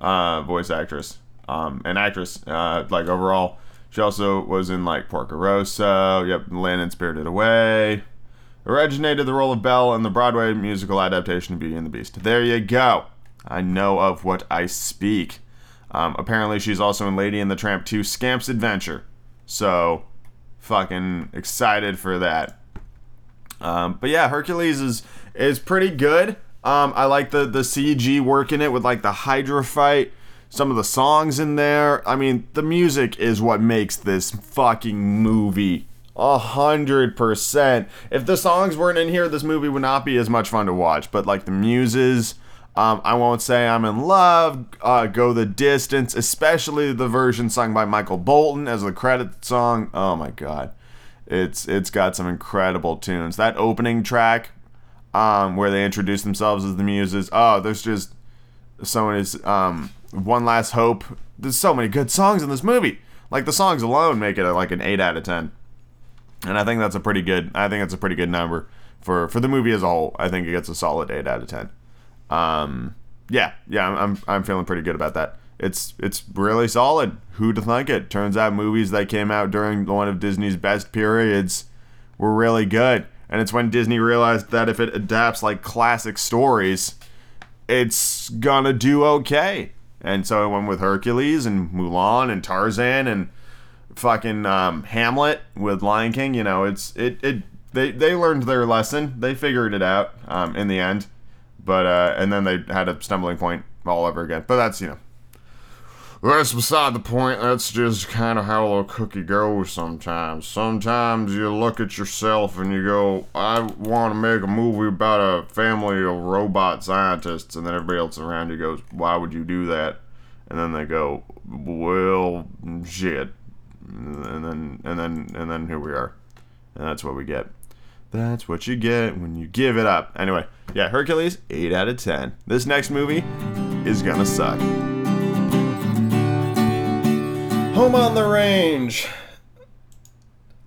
S1: uh, voice actress, um, an actress, uh, like overall. She also was in like Porco Rosso, yep, Land and Spirited Away. Originated the role of Belle in the Broadway musical adaptation of Beauty and the Beast. There you go. I know of what I speak. Um, apparently, she's also in Lady and the Tramp 2 Scamp's Adventure. So, fucking excited for that. Um, but yeah, Hercules is is pretty good. Um, I like the the CG work in it with like the Hydra fight, some of the songs in there. I mean, the music is what makes this fucking movie. A hundred percent. If the songs weren't in here, this movie would not be as much fun to watch. But like the muses, um, I won't say I'm in love. Uh, go the distance, especially the version sung by Michael Bolton as the credit song. Oh my god, it's it's got some incredible tunes. That opening track um, where they introduce themselves as the Muses. Oh, there's just someone is um, one last hope. There's so many good songs in this movie. Like the songs alone make it like an eight out of ten, and I think that's a pretty good. I think that's a pretty good number for for the movie as a whole. I think it gets a solid eight out of ten. Um, yeah, yeah, I'm, I'm I'm feeling pretty good about that. It's it's really solid. Who'd think it? Turns out movies that came out during one of Disney's best periods were really good. And it's when Disney realized that if it adapts like classic stories, it's gonna do okay. And so it went with Hercules and Mulan and Tarzan and fucking um, Hamlet with Lion King. You know, it's it it they they learned their lesson. They figured it out um, in the end. But uh, and then they had a stumbling point all over again. But that's you know that's beside the point. That's just kind of how a cookie goes sometimes. Sometimes you look at yourself and you go, I want to make a movie about a family of robot scientists. And then everybody else around you goes, Why would you do that? And then they go, Well, shit. And then, and then, and then here we are. And that's what we get. That's what you get when you give it up. Anyway, yeah, Hercules, 8 out of 10. This next movie is gonna suck. Home on the Range.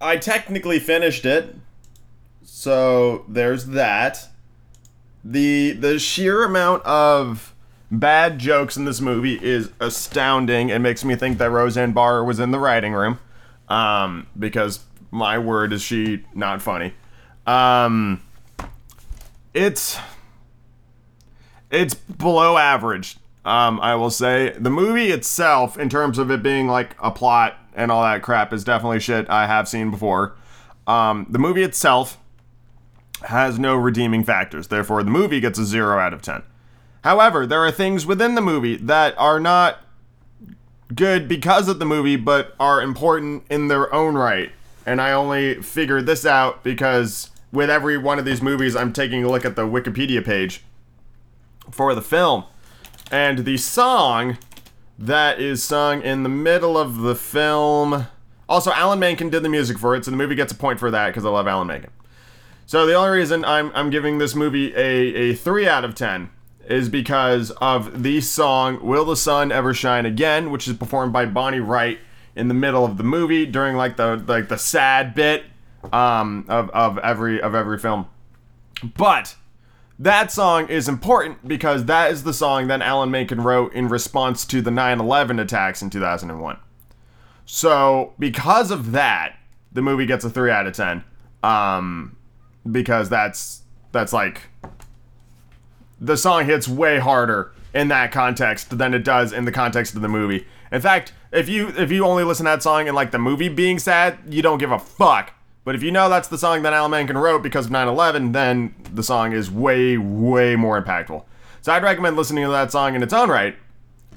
S1: I technically finished it. So there's that. The the sheer amount of bad jokes in this movie is astounding and makes me think that Roseanne Barr was in the writing room. Um, because my word is she not funny. Um, it's it's below average um, I will say the movie itself, in terms of it being like a plot and all that crap, is definitely shit I have seen before. Um, the movie itself has no redeeming factors, therefore, the movie gets a 0 out of 10. However, there are things within the movie that are not good because of the movie, but are important in their own right. And I only figured this out because with every one of these movies, I'm taking a look at the Wikipedia page for the film. And the song that is sung in the middle of the film. Also, Alan Menken did the music for it, so the movie gets a point for that because I love Alan Menken. So the only reason I'm, I'm giving this movie a, a 3 out of 10 is because of the song Will the Sun Ever Shine Again, which is performed by Bonnie Raitt in the middle of the movie during like the like the sad bit um, of, of every of every film. But that song is important because that is the song that Alan Menken wrote in response to the 9 11 attacks in 2001. So, because of that, the movie gets a 3 out of 10. Um, because that's, that's like, the song hits way harder in that context than it does in the context of the movie. In fact, if you if you only listen to that song and like the movie being sad, you don't give a fuck but if you know that's the song that Alan Menken wrote because of 9 11, then the song is way, way more impactful. So I'd recommend listening to that song in its own right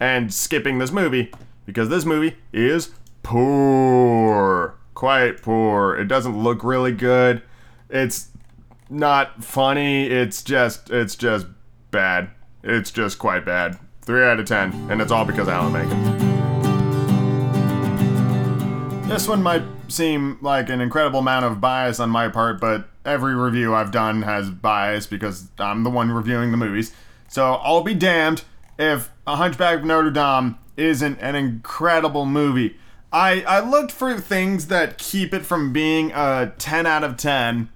S1: and skipping this movie because this movie is poor. Quite poor. It doesn't look really good. It's not funny. It's just, it's just bad. It's just quite bad. 3 out of 10. And it's all because of Alan Menken. This one might seem like an incredible amount of bias on my part, but every review I've done has bias because I'm the one reviewing the movies. So I'll be damned if A Hunchback of Notre Dame isn't an incredible movie. I, I looked for things that keep it from being a 10 out of 10.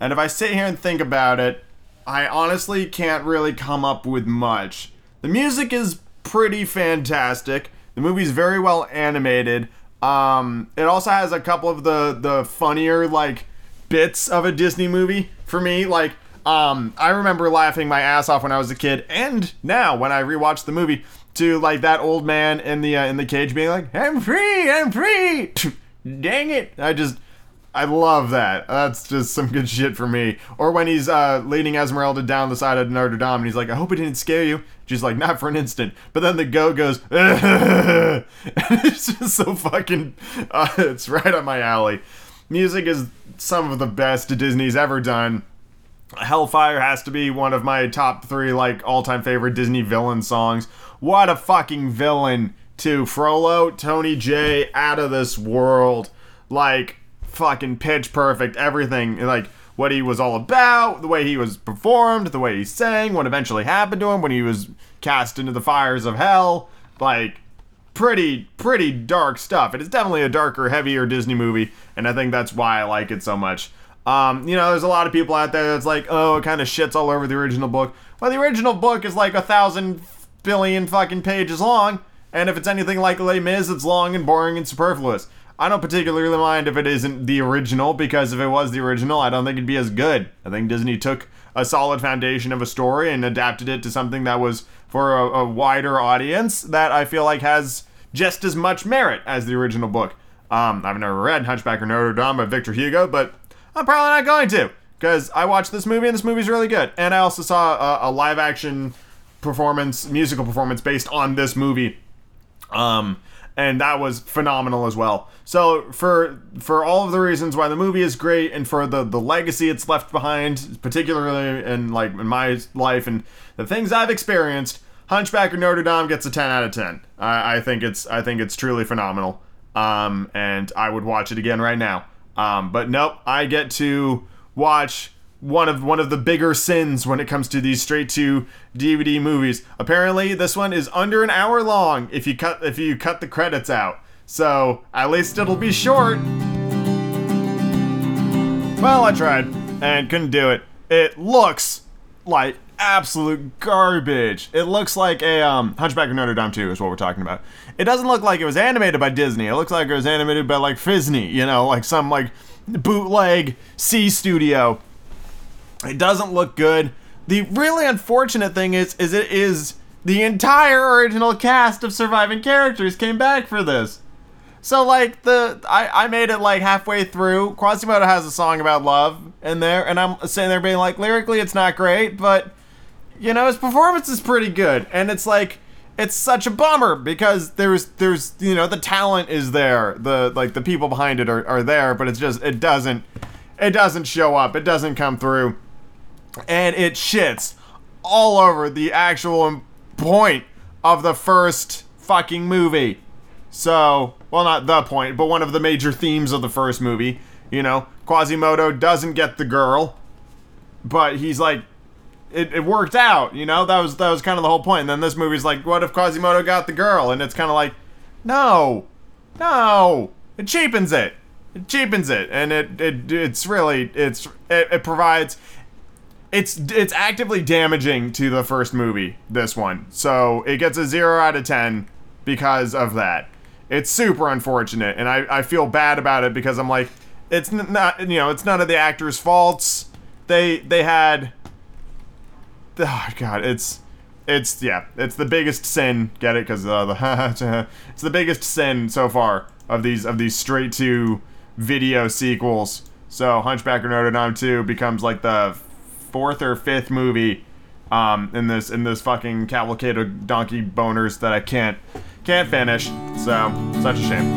S1: And if I sit here and think about it, I honestly can't really come up with much. The music is pretty fantastic. The movie's very well animated. Um, it also has a couple of the the funnier like bits of a Disney movie for me. Like, um, I remember laughing my ass off when I was a kid, and now when I rewatch the movie, to like that old man in the uh, in the cage being like, "I'm free, I'm free." Dang it! I just I love that. That's just some good shit for me. Or when he's uh, leading Esmeralda down the side of Notre Dame and he's like, I hope it didn't scare you. She's like, not for an instant. But then the go goes, and it's just so fucking. Uh, it's right up my alley. Music is some of the best Disney's ever done. Hellfire has to be one of my top three, like, all time favorite Disney villain songs. What a fucking villain, too. Frollo, Tony Jay, out of this world. Like, fucking pitch perfect, everything. Like, what he was all about, the way he was performed, the way he sang, what eventually happened to him when he was cast into the fires of hell. Like, pretty, pretty dark stuff. It is definitely a darker, heavier Disney movie, and I think that's why I like it so much. Um, you know, there's a lot of people out there that's like, oh, it kind of shits all over the original book. Well, the original book is like a thousand billion fucking pages long, and if it's anything like Les Mis, it's long and boring and superfluous. I don't particularly mind if it isn't the original because if it was the original, I don't think it'd be as good. I think Disney took a solid foundation of a story and adapted it to something that was for a, a wider audience that I feel like has just as much merit as the original book. Um, I've never read Hunchback of Notre Dame by Victor Hugo, but I'm probably not going to because I watched this movie and this movie's really good. And I also saw a, a live action performance, musical performance based on this movie. Um, and that was phenomenal as well. So for for all of the reasons why the movie is great and for the the legacy it's left behind, particularly in like in my life and the things I've experienced, Hunchback of Notre Dame gets a 10 out of 10. I, I think it's I think it's truly phenomenal. Um, and I would watch it again right now. Um, but nope, I get to watch one of one of the bigger sins when it comes to these straight to DVD movies. Apparently, this one is under an hour long if you cut if you cut the credits out. So at least it'll be short. Well, I tried and couldn't do it. It looks like absolute garbage. It looks like a um, Hunchback of Notre Dame 2 is what we're talking about. It doesn't look like it was animated by Disney. It looks like it was animated by like Fisney, you know, like some like bootleg C studio it doesn't look good. The really unfortunate thing is, is it is the entire original cast of surviving characters came back for this. So like the I, I made it like halfway through. Quasimodo has a song about love in there, and I'm sitting there being like, lyrically it's not great, but you know his performance is pretty good, and it's like it's such a bummer because there's there's you know the talent is there, the like the people behind it are, are there, but it's just it doesn't it doesn't show up, it doesn't come through and it shits all over the actual point of the first fucking movie. So, well, not the point, but one of the major themes of the first movie. You know, Quasimodo doesn't get the girl, but he's like, it, it worked out. You know, that was that was kind of the whole point. And then this movie's like, what if Quasimodo got the girl? And it's kind of like, no, no, it cheapens it. It cheapens it, and it, it it's really it's it, it provides it's it's actively damaging to the first movie this one so it gets a 0 out of 10 because of that it's super unfortunate and i, I feel bad about it because i'm like it's not you know it's none of the actors faults they they had oh god it's it's yeah it's the biggest sin get it because uh, the it's the biggest sin so far of these of these straight to video sequels so hunchback of notre dame 2 becomes like the fourth or fifth movie um, in this in this fucking cavalcade of donkey boners that I can't can't finish. So such a shame.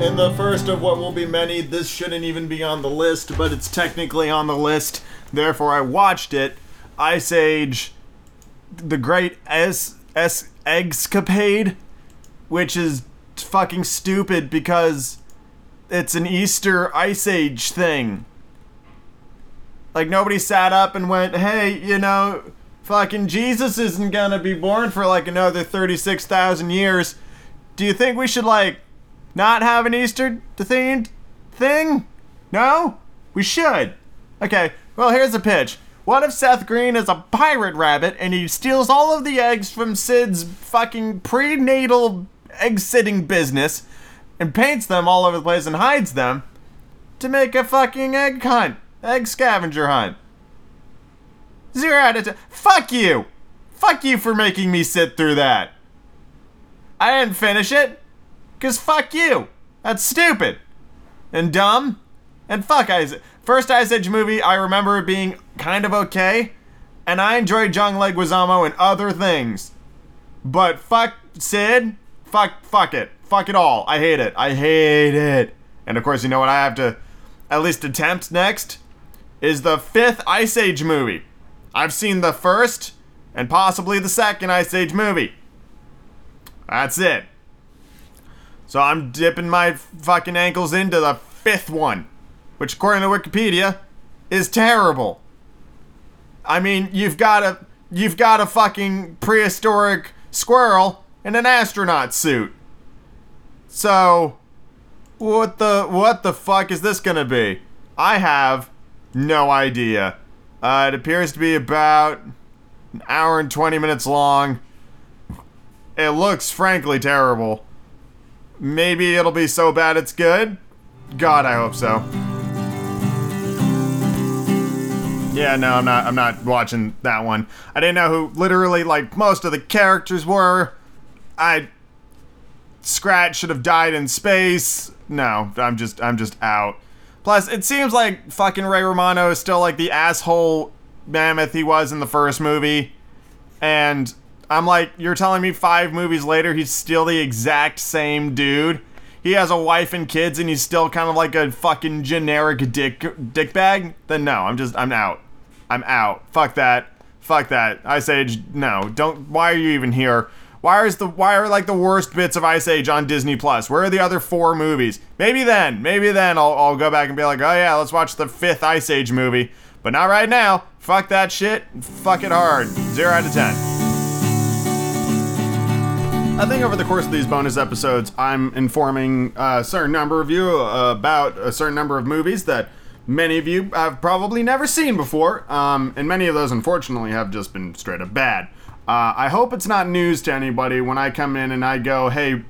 S1: In the first of what will be many, this shouldn't even be on the list, but it's technically on the list. Therefore, I watched it. Ice Age, the Great S S Escapade, which is fucking stupid because it's an Easter Ice Age thing. Like nobody sat up and went, "Hey, you know, fucking Jesus isn't gonna be born for like another thirty-six thousand years." Do you think we should like not have an Easter themed thing? No, we should. Okay. Well, here's a pitch. What if Seth Green is a pirate rabbit and he steals all of the eggs from Sid's fucking prenatal egg sitting business and paints them all over the place and hides them to make a fucking egg hunt? Egg scavenger hunt. Zero out of ten. Fuck you! Fuck you for making me sit through that. I didn't finish it. Cause fuck you. That's stupid. And dumb. And fuck Isaac. First Ice Age movie I remember being kind of okay. And I enjoyed John Leguizamo and other things. But fuck Sid. Fuck fuck it. Fuck it all. I hate it. I hate it. And of course, you know what I have to at least attempt next? is the fifth Ice Age movie. I've seen the first and possibly the second Ice Age movie. That's it. So I'm dipping my fucking ankles into the fifth one, which according to Wikipedia is terrible. I mean, you've got a you've got a fucking prehistoric squirrel in an astronaut suit. So what the what the fuck is this going to be? I have no idea. Uh, it appears to be about an hour and 20 minutes long. It looks frankly terrible. Maybe it'll be so bad it's good? God, I hope so. Yeah, no, I'm not I'm not watching that one. I didn't know who literally like most of the characters were. I Scrat should have died in space. No, I'm just I'm just out. Plus, it seems like fucking Ray Romano is still like the asshole mammoth he was in the first movie. And I'm like, you're telling me five movies later he's still the exact same dude? He has a wife and kids and he's still kind of like a fucking generic dick dickbag? Then no, I'm just I'm out. I'm out. Fuck that. Fuck that. I say no. Don't why are you even here? Why is the why are like the worst bits of Ice Age on Disney Plus? Where are the other four movies? Maybe then, maybe then I'll, I'll go back and be like, oh yeah, let's watch the fifth Ice Age movie. But not right now. Fuck that shit. Fuck it hard. Zero out of ten. I think over the course of these bonus episodes, I'm informing a certain number of you about a certain number of movies that many of you have probably never seen before, um, and many of those, unfortunately, have just been straight up bad. Uh, I hope it's not news to anybody when I come in and I go, hey,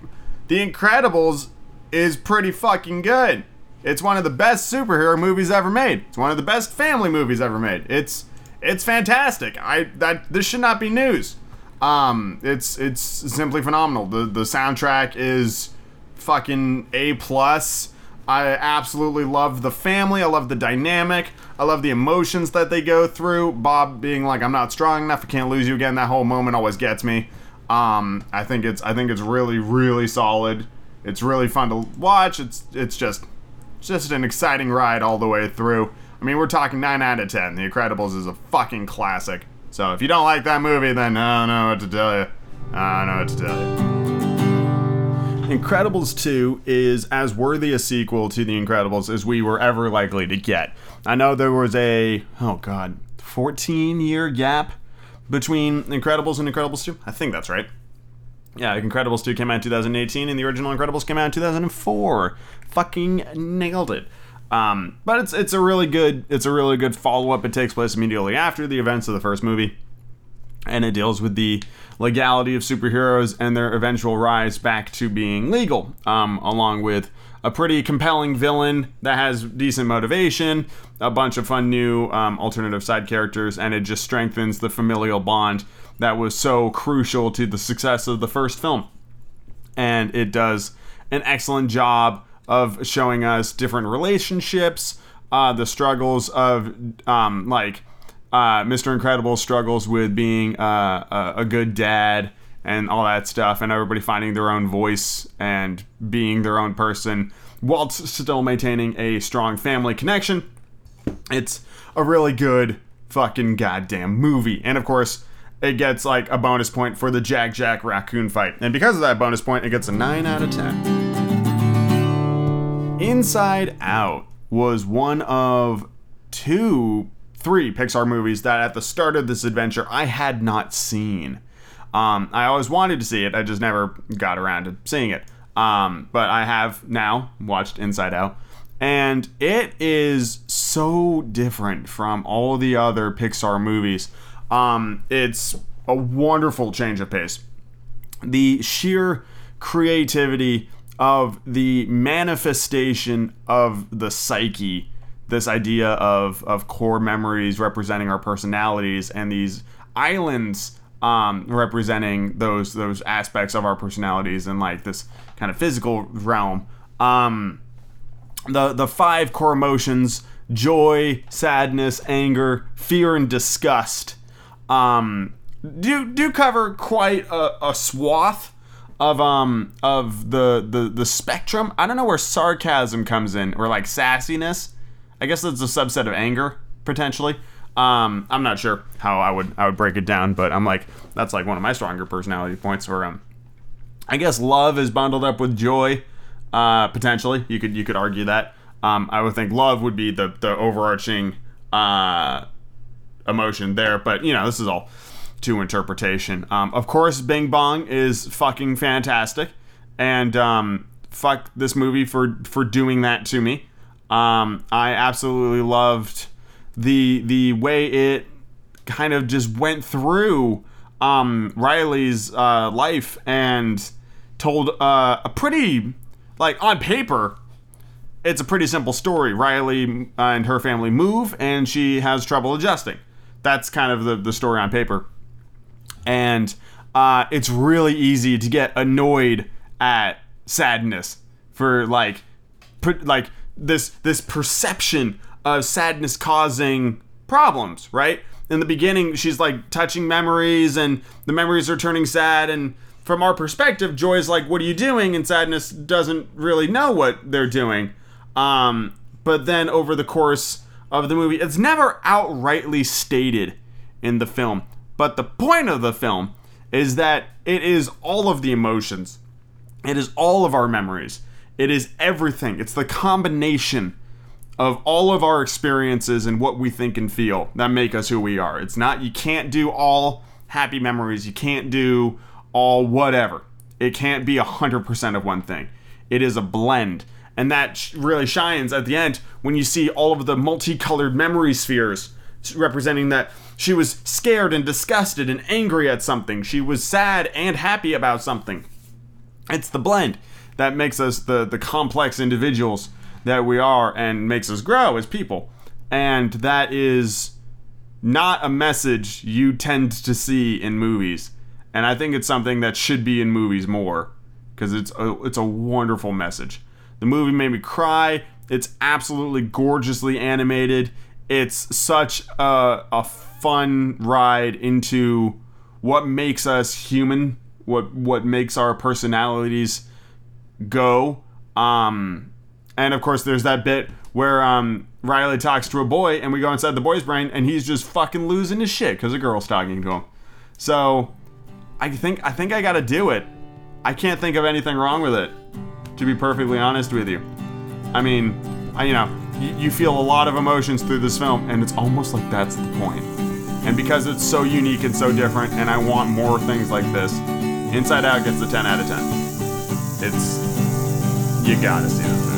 S1: The Incredibles is pretty fucking good. It's one of the best superhero movies ever made. It's one of the best family movies ever made. It's it's fantastic. I that this should not be news. Um, it's it's simply phenomenal. The the soundtrack is fucking A plus. I absolutely love the family. I love the dynamic. I love the emotions that they go through. Bob being like, "I'm not strong enough. I can't lose you again." That whole moment always gets me. Um, I think it's I think it's really really solid. It's really fun to watch. It's it's just it's just an exciting ride all the way through. I mean, we're talking nine out of ten. The Incredibles is a fucking classic. So if you don't like that movie, then I don't know what to tell you. I don't know what to tell you. Incredibles 2 is as worthy a sequel to The Incredibles as we were ever likely to get. I know there was a, oh God, 14 year gap between Incredibles and Incredibles 2. I think that's right. Yeah, Incredibles 2 came out in 2018, and the original Incredibles came out in 2004. Fucking nailed it. Um, but it's it's a really good it's a really good follow up. It takes place immediately after the events of the first movie, and it deals with the legality of superheroes and their eventual rise back to being legal, um, along with a pretty compelling villain that has decent motivation, a bunch of fun new um, alternative side characters, and it just strengthens the familial bond that was so crucial to the success of the first film. And it does an excellent job of showing us different relationships, uh, the struggles of um, like uh, Mr. Incredible struggles with being uh, a, a, good dad and all that stuff, and everybody finding their own voice and being their own person whilst still maintaining a strong family connection. It's a really good fucking goddamn movie. And of course, it gets like a bonus point for the Jack Jack raccoon fight. And because of that bonus point, it gets a 9 out of 10. Inside Out was one of two three Pixar movies that at the start of this adventure I had not seen. Um, I always wanted to see it, I just never got around to seeing it. Um, but I have now watched Inside Out, and it is so different from all the other Pixar movies. Um, it's a wonderful change of pace. The sheer creativity of the manifestation of the psyche this idea of of core memories representing our personalities and these islands um, representing those those aspects of our personalities and like this kind of physical realm. Um, the the five core emotions: joy, sadness, anger, fear, and disgust. Um, do do cover quite a, a swath of um of the, the the spectrum. I don't know where sarcasm comes in or like sassiness. I guess it's a subset of anger potentially. Um, I'm not sure how I would I would break it down, but I'm like that's like one of my stronger personality points. Where um, I guess love is bundled up with joy. Uh, potentially, you could you could argue that. Um, I would think love would be the the overarching uh, emotion there, but you know this is all to interpretation. Um, of course, Bing Bong is fucking fantastic, and um, fuck this movie for for doing that to me. Um, I absolutely loved the the way it kind of just went through um, Riley's uh, life and told uh, a pretty like on paper. It's a pretty simple story. Riley and her family move, and she has trouble adjusting. That's kind of the, the story on paper. And uh, it's really easy to get annoyed at sadness for like, put, like this this perception of sadness causing problems, right? In the beginning, she's like touching memories, and the memories are turning sad. And from our perspective, Joy's like, "What are you doing?" And sadness doesn't really know what they're doing. Um, but then over the course of the movie, it's never outrightly stated in the film. But the point of the film is that it is all of the emotions. It is all of our memories. It is everything. It's the combination of all of our experiences and what we think and feel that make us who we are. It's not you can't do all happy memories. You can't do all whatever. It can't be 100% of one thing. It is a blend. And that really shines at the end when you see all of the multicolored memory spheres representing that she was scared and disgusted and angry at something. She was sad and happy about something. It's the blend that makes us the the complex individuals that we are and makes us grow as people. And that is not a message you tend to see in movies. And I think it's something that should be in movies more because it's a, it's a wonderful message. The movie made me cry. It's absolutely gorgeously animated. It's such a, a fun ride into what makes us human, what what makes our personalities go. Um, and of course, there's that bit where um, Riley talks to a boy, and we go inside the boy's brain, and he's just fucking losing his shit because a girl's talking to him. So, I think I think I gotta do it. I can't think of anything wrong with it, to be perfectly honest with you. I mean, I, you know, y- you feel a lot of emotions through this film, and it's almost like that's the point. And because it's so unique and so different, and I want more things like this, Inside Out gets a 10 out of 10. It's you gotta see this.